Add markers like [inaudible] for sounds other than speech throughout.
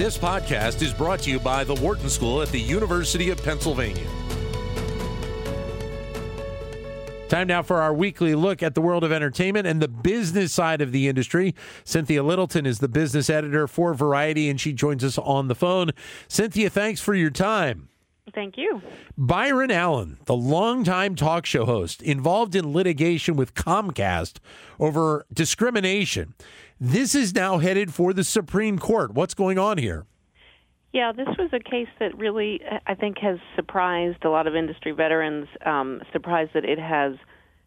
This podcast is brought to you by the Wharton School at the University of Pennsylvania. Time now for our weekly look at the world of entertainment and the business side of the industry. Cynthia Littleton is the business editor for Variety, and she joins us on the phone. Cynthia, thanks for your time. Thank you. Byron Allen, the longtime talk show host, involved in litigation with Comcast over discrimination. This is now headed for the Supreme Court. What's going on here? Yeah, this was a case that really, I think, has surprised a lot of industry veterans. Um, surprised that it has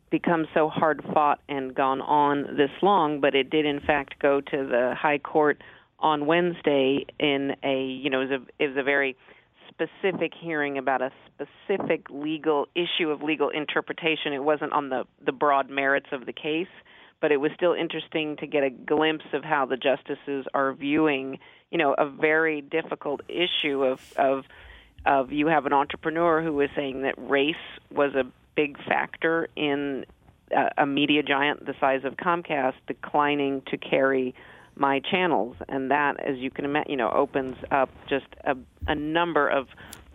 become so hard fought and gone on this long, but it did, in fact, go to the High Court on Wednesday in a, you know, it was a, it was a very specific hearing about a specific legal issue of legal interpretation. It wasn't on the the broad merits of the case, but it was still interesting to get a glimpse of how the justices are viewing, you know, a very difficult issue of of of you have an entrepreneur who is saying that race was a big factor in a, a media giant the size of Comcast declining to carry my channels, and that, as you can imagine, you know, opens up just a, a number of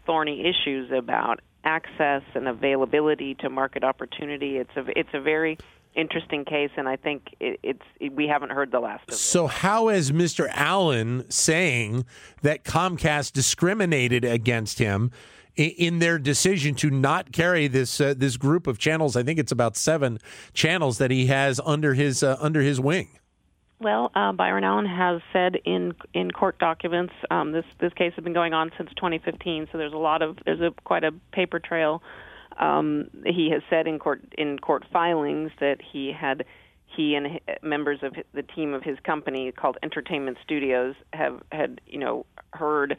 thorny issues about access and availability to market opportunity. It's a it's a very interesting case, and I think it, it's it, we haven't heard the last of it. So, how is Mr. Allen saying that Comcast discriminated against him? In their decision to not carry this uh, this group of channels, I think it's about seven channels that he has under his uh, under his wing. Well, uh, Byron Allen has said in in court documents um, this this case has been going on since 2015, so there's a lot of there's a quite a paper trail. Um, he has said in court in court filings that he had he and members of the team of his company called Entertainment Studios have had you know heard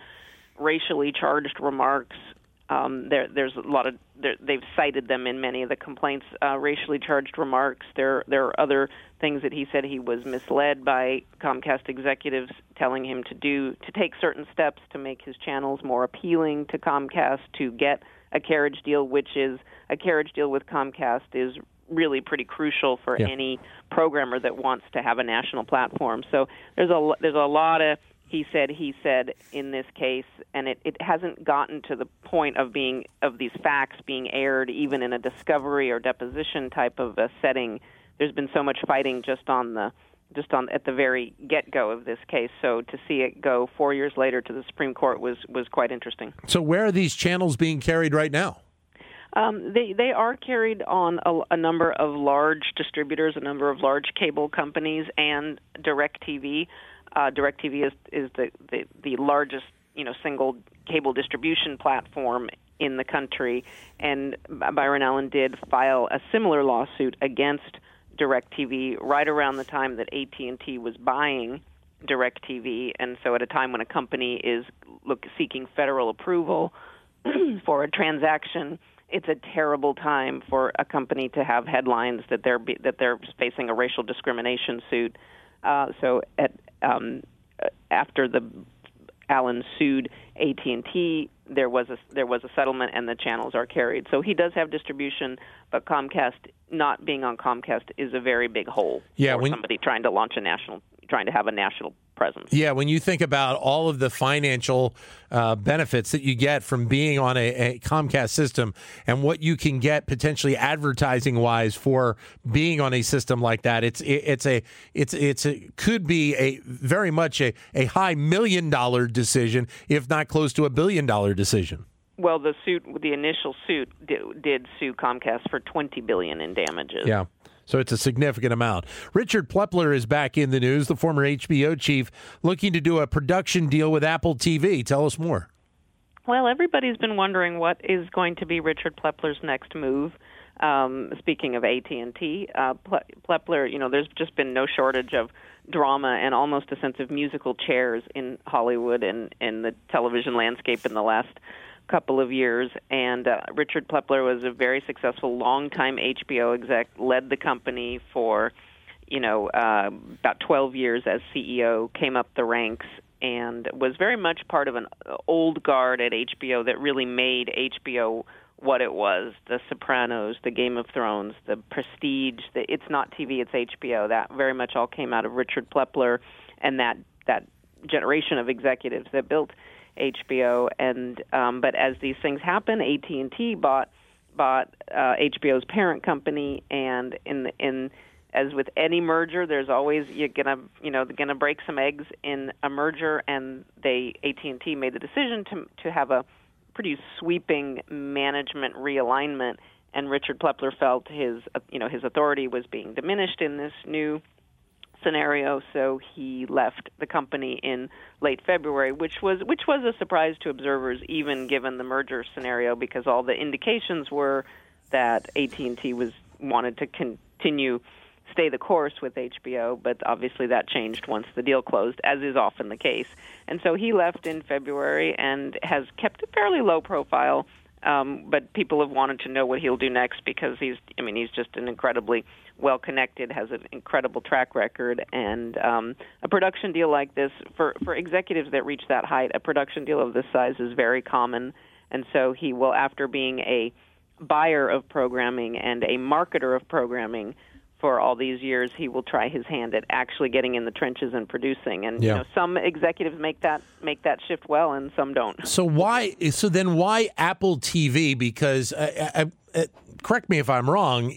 racially charged remarks um, there, there's a lot of they've cited them in many of the complaints, uh, racially charged remarks. There, there are other things that he said he was misled by Comcast executives telling him to do to take certain steps to make his channels more appealing to Comcast to get a carriage deal, which is a carriage deal with Comcast is really pretty crucial for yeah. any programmer that wants to have a national platform. So there's a there's a lot of he said he said in this case and it, it hasn't gotten to the point of being of these facts being aired even in a discovery or deposition type of a setting there's been so much fighting just on the just on at the very get go of this case. So to see it go 4 years later to the Supreme Court was was quite interesting. So where are these channels being carried right now? Um, they they are carried on a, a, number of large distributors, a number of large cable companies, and DirecTV. Uh, DirecTV is is the, the the largest you know single cable distribution platform in the country, and Byron Allen did file a similar lawsuit against DirecTV right around the time that AT&T was buying DirecTV, and so at a time when a company is look seeking federal approval [clears throat] for a transaction, it's a terrible time for a company to have headlines that they're be, that they're facing a racial discrimination suit. Uh, so at um, after the Allen sued AT&T, there was a there was a settlement and the channels are carried. So he does have distribution, but Comcast not being on Comcast is a very big hole yeah, for when, somebody trying to launch a national trying to have a national presence. Yeah, when you think about all of the financial uh, benefits that you get from being on a, a, Comcast system and what you can get potentially advertising wise for being on a system like that, it's it, it's a it's it's a, could be a very much a, a high million dollar decision, if not close to a billion dollar decision. Well, the suit, the initial suit, did, did sue Comcast for twenty billion in damages. Yeah. So it's a significant amount. Richard Plepler is back in the news, the former HBO chief, looking to do a production deal with Apple TV. Tell us more. Well, everybody's been wondering what is going to be Richard Plepler's next move. Um, speaking of AT and T, uh, Plepler, you know, there's just been no shortage of drama and almost a sense of musical chairs in Hollywood and in the television landscape in the last couple of years, and uh, Richard Plepler was a very successful, long-time HBO exec, led the company for, you know, uh, about 12 years as CEO, came up the ranks, and was very much part of an old guard at HBO that really made HBO what it was the sopranos the game of thrones the prestige the it's not tv it's hbo that very much all came out of richard plepler and that that generation of executives that built HBO. And um, but as these things happen, AT and T bought bought uh, HBO's parent company, and in in as with any merger, there's always you're gonna you know gonna break some eggs in a merger, and they AT and T made the decision to to have a pretty sweeping management realignment. And Richard Plepler felt his you know his authority was being diminished in this new scenario, so he left the company in late February, which was which was a surprise to observers, even given the merger scenario, because all the indications were that AT&T was wanted to continue stay the course with HBO, but obviously that changed once the deal closed, as is often the case. And so he left in February and has kept a fairly low profile. Um, but people have wanted to know what he'll do next because he's, I mean, he's just an incredibly well connected, has an incredible track record, and um, a production deal like this for for executives that reach that height, a production deal of this size is very common, and so he will, after being a buyer of programming and a marketer of programming for all these years, he will try his hand at actually getting in the trenches and producing. And yeah. you know, some executives make that make that shift well, and some don't. So why? So then, why Apple TV? Because uh, uh, uh, correct me if I'm wrong,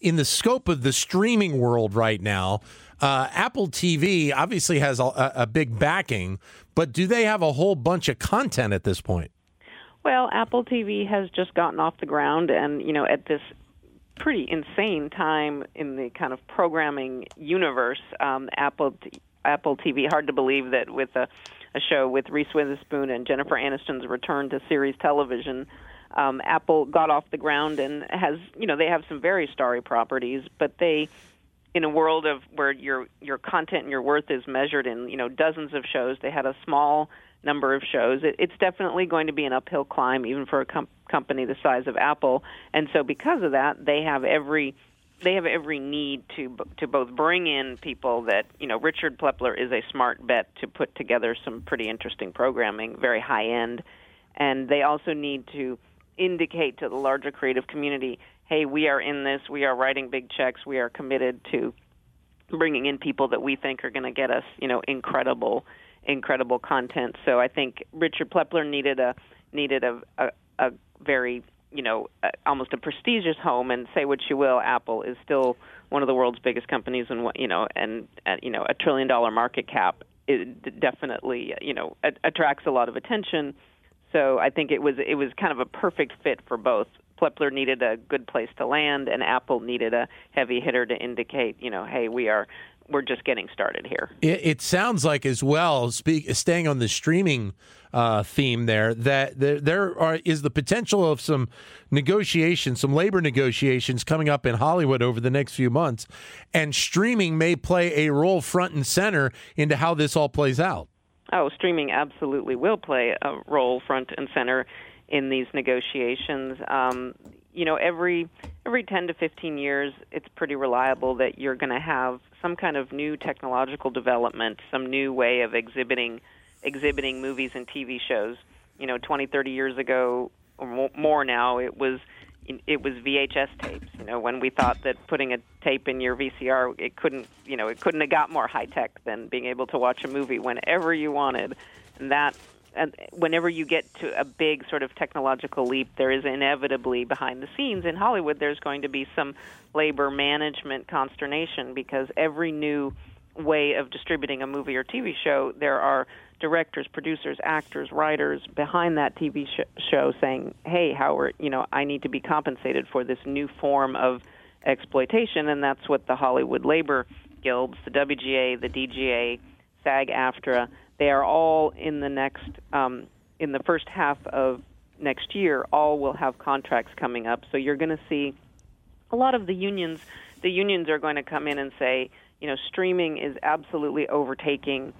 in the scope of the streaming world right now, uh, Apple TV obviously has a, a, big backing, but do they have a whole bunch of content at this point? Well, Apple TV has just gotten off the ground, and you know, at this pretty insane time in the kind of programming universe, um, Apple Apple TV. Hard to believe that with a, a show with Reese Witherspoon and Jennifer Aniston's return to series television um, Apple got off the ground and has, you know, they have some very starry properties, but they, in a world of where your your content and your worth is measured in, you know, dozens of shows, they had a small number of shows. It, it's definitely going to be an uphill climb, even for a com- company the size of Apple. And so, because of that, they have every they have every need to to both bring in people that you know. Richard Plepler is a smart bet to put together some pretty interesting programming, very high end, and they also need to indicate to the larger creative community, hey, we are in this, we are writing big checks, we are committed to bringing in people that we think are going to get us, you know, incredible, incredible content. So I think Richard Plepler needed a needed a a, a very you know almost a prestigious home and say what you will apple is still one of the world's biggest companies and you know and, and you know a trillion dollar market cap it definitely you know attracts a lot of attention so I think it was it was kind of a perfect fit for both. Plepler needed a good place to land, and Apple needed a heavy hitter to indicate, you know, hey, we are we're just getting started here. It, it sounds like as well, speak, staying on the streaming uh, theme there, that there, there are, is the potential of some negotiations, some labor negotiations coming up in Hollywood over the next few months, and streaming may play a role front and center into how this all plays out. Oh, streaming absolutely will play a role front and center in these negotiations. Um, you know, every every 10 to 15 years, it's pretty reliable that you're going to have some kind of new technological development, some new way of exhibiting exhibiting movies and TV shows. You know, 20, 30 years ago or more now, it was it was VHS tapes. You know, when we thought that putting a tape in your VCR, it couldn't, you know, it couldn't have got more high tech than being able to watch a movie whenever you wanted. And that, whenever you get to a big sort of technological leap, there is inevitably behind the scenes in Hollywood, there's going to be some labor management consternation because every new way of distributing a movie or TV show, there are directors, producers, actors, writers behind that TV sh- show saying, "Hey, Howard, you know, I need to be compensated for this new form of exploitation," and that's what the Hollywood labor guilds, the WGA, the DGA, SAG-AFTRA, they are all in the next um, in the first half of next year. All will have contracts coming up, so you're going to see a lot of the unions. The unions are going to come in and say, you know, streaming is absolutely overtaking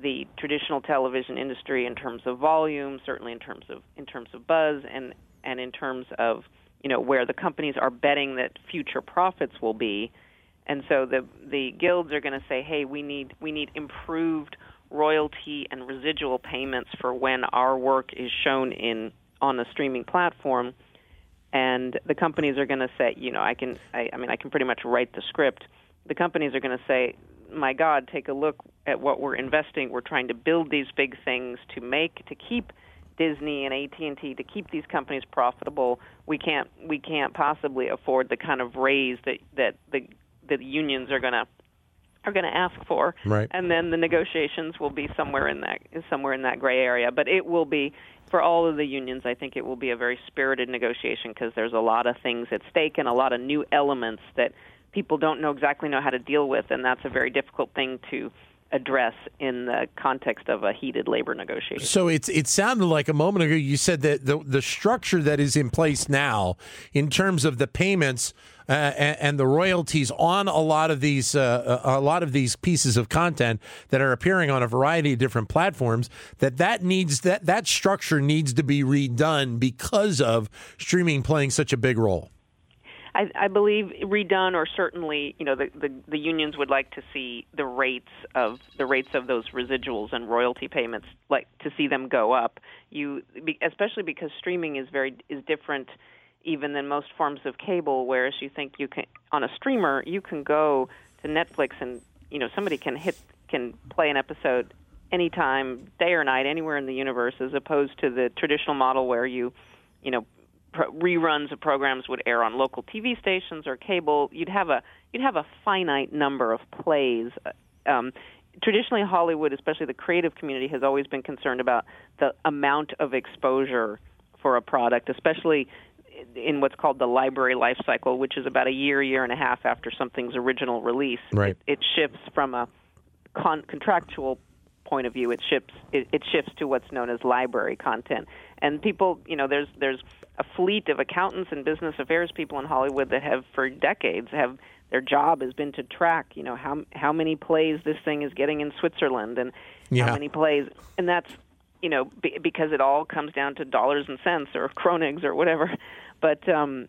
the traditional television industry in terms of volume, certainly in terms of in terms of buzz, and and in terms of you know where the companies are betting that future profits will be, and so the the guilds are going to say, hey, we need we need improved royalty and residual payments for when our work is shown in on a streaming platform, and the companies are going to say, you know, I can I, I mean I can pretty much write the script. The companies are going to say my God, take a look at what we're investing. We're trying to build these big things to make to keep Disney and AT&T to keep these companies profitable. We can't we can't possibly afford the kind of raise that that the the unions are going to are going to ask for. Right. And then the negotiations will be somewhere in that somewhere in that gray area, but it will be for all of the unions, I think it will be a very spirited negotiation because there's a lot of things at stake and a lot of new elements that people don't know exactly know how to deal with, and that's a very difficult thing to address in the context of a heated labor negotiation. So it's it sounded like a moment ago you said that the the structure that is in place now in terms of the payments uh, and, and, the royalties on a lot of these uh, a lot of these pieces of content that are appearing on a variety of different platforms that that needs that that structure needs to be redone because of streaming playing such a big role. I, I believe redone, or certainly, you know, the, the the unions would like to see the rates of the rates of those residuals and royalty payments, like to see them go up. You, especially because streaming is very is different even than most forms of cable. Whereas you think you can on a streamer, you can go to Netflix and you know somebody can hit can play an episode anytime, day or night, anywhere in the universe, as opposed to the traditional model where you you know reruns of programs would air on local TV stations or cable. You'd have a you'd have a finite number of plays. Um, traditionally, Hollywood, especially the creative community, has always been concerned about the amount of exposure for a product, especially in what's called the library life cycle, which is about a year, year and a half after something's original release. Right. It, it shifts from a con- contractual point of view. It shifts. It, it shifts to what's known as library content. And people, you know, there's there's a fleet of accountants and business affairs people in Hollywood that have for decades have their job has been to track, you know, how how many plays this thing is getting in Switzerland and yeah. how many plays, and that's you know be, because it all comes down to dollars and cents or [laughs] kronigs or whatever. But um,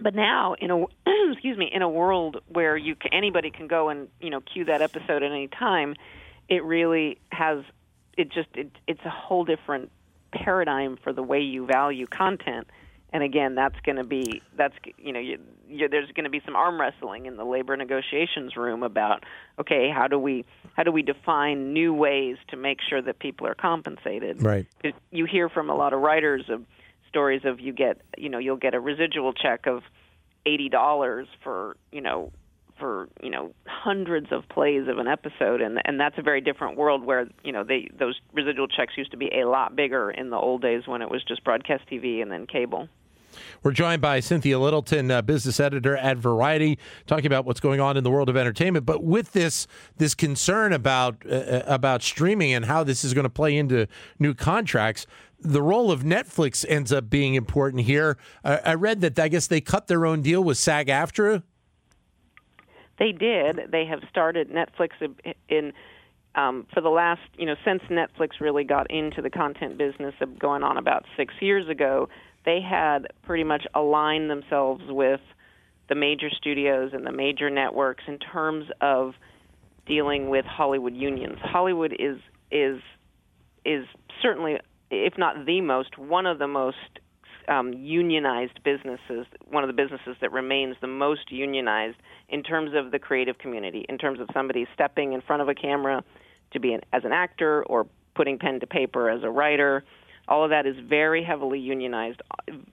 but now in a [clears throat] excuse me in a world where you can, anybody can go and you know cue that episode at any time, it really has it just it, it's a whole different paradigm for the way you value content. And again, that's going to be that's you know you, you, there's going to be some arm wrestling in the labor negotiations room about okay how do we how do we define new ways to make sure that people are compensated. Right. You hear from a lot of writers of stories of you get you know you'll get a residual check of eighty dollars for you know for you know hundreds of plays of an episode and and that's a very different world where you know they those residual checks used to be a lot bigger in the old days when it was just broadcast TV and then cable. We're joined by Cynthia Littleton, uh, business editor at Variety, talking about what's going on in the world of entertainment. But with this this concern about uh, uh about streaming and how this is going to play into new contracts, the role of Netflix ends up being important here. I read that I guess they cut their own deal with SAG-AFTRA they did. They have started Netflix in um, for the last, you know, since Netflix really got into the content business of going on about six years ago, they had pretty much aligned themselves with the major studios and the major networks in terms of dealing with Hollywood unions. Hollywood is is is certainly, if not the most, one of the most um, unionized businesses, one of the businesses that remains the most unionized in terms of the creative community, in terms of somebody stepping in front of a camera to be an, as an actor or putting pen to paper as a writer. All of that is very heavily unionized.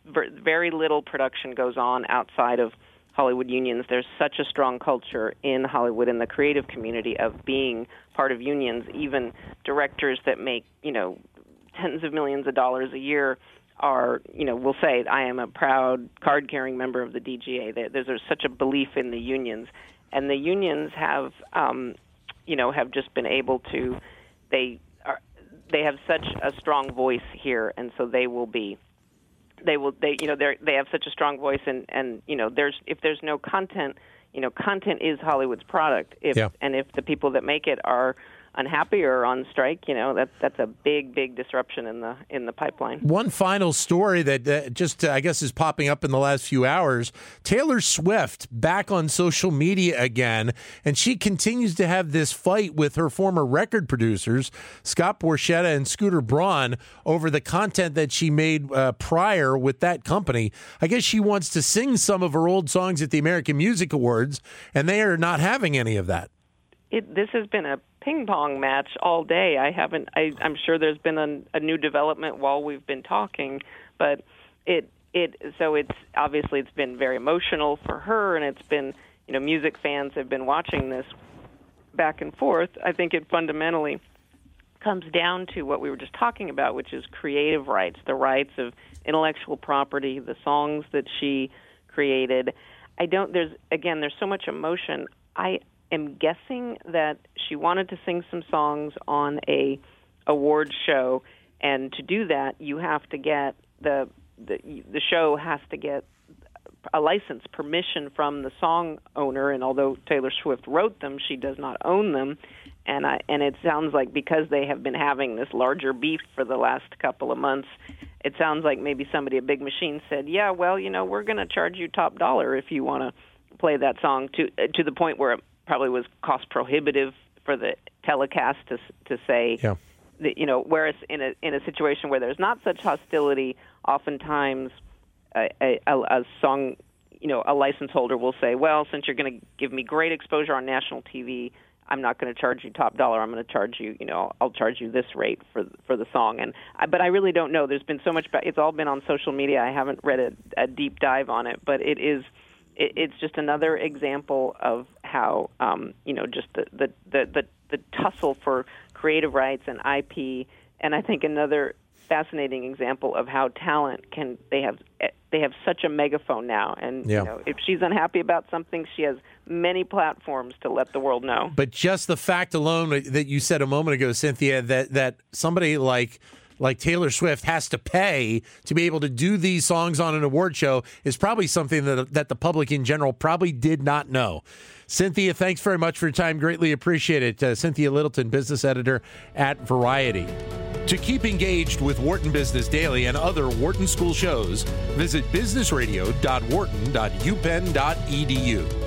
Very little production goes on outside of Hollywood unions. There's such a strong culture in Hollywood in the creative community of being part of unions. Even directors that make, you know, tens of millions of dollars a year are, you know, will say, I am a proud card carrying member of the DGA. There's, there's such a belief in the unions. And the unions have, um, you know, have just been able to, they they have such a strong voice here, and so they will be, they will, they, you know, they they have such a strong voice, and and you know, there's if there's no content, you know, content is Hollywood's product. If yeah. and if the people that make it are unhappy or on strike, you know, that's that's a big, big disruption in the in the pipeline. One final story that uh, just uh, I guess is popping up in the last few hours: Taylor Swift back on social media again, and she continues to have this fight with her former record producers, Scott Borchetta and Scooter Braun, over the content that she made uh, prior with that company. I guess she wants to sing some of her old songs at the American Music Awards, and they are not having any of that. it this has been a ping pong match all day. I haven't. I, I'm sure there's been a, a new development while we've been talking, but it it so it's obviously it's been very emotional for her, and it's been you know music fans have been watching this back and forth. I think it fundamentally comes down to what we were just talking about, which is creative rights, the rights of intellectual property, the songs that she created. I don't. There's again. There's so much emotion. I am guessing that she wanted to sing some songs on a award show, and to do that, you have to get the the the show has to get a license permission from the song owner and although Taylor Swift wrote them she does not own them. And I and it sounds like because they have been having this larger beef for the last couple of months it sounds like maybe somebody at Big Machine said yeah well you know we're going to charge you top dollar if you want to play that song to to the point where probably was cost prohibitive for the telecast to to say yeah. that, you know whereas in a in a situation where there's not such hostility oftentimes a, a, a song you know a license holder will say well since you're going to give me great exposure on national TV I'm not going to charge you top dollar. I'm going to charge you, you know, I'll charge you this rate for for the song. And I, but I really don't know. There's been so much. It's all been on social media. I haven't read a, a deep dive on it, but it is it, it's just another example of how um, you know just the, the the the the tussle for creative rights and IP, and I think another fascinating example of how talent can they have they have such a megaphone now. And yeah. you know if she's unhappy about something she has many platforms to let the world know. But just the fact alone that you said a moment ago Cynthia that that somebody like like Taylor Swift has to pay to be able to do these songs on an award show is probably something that that the public in general probably did not know. Cynthia, thanks very much for your time. Greatly appreciate it. Uh, Cynthia Littleton, business editor at Variety. To keep engaged with Wharton Business Daily and other Wharton School shows, visit businessradio.wharton.upenn.edu.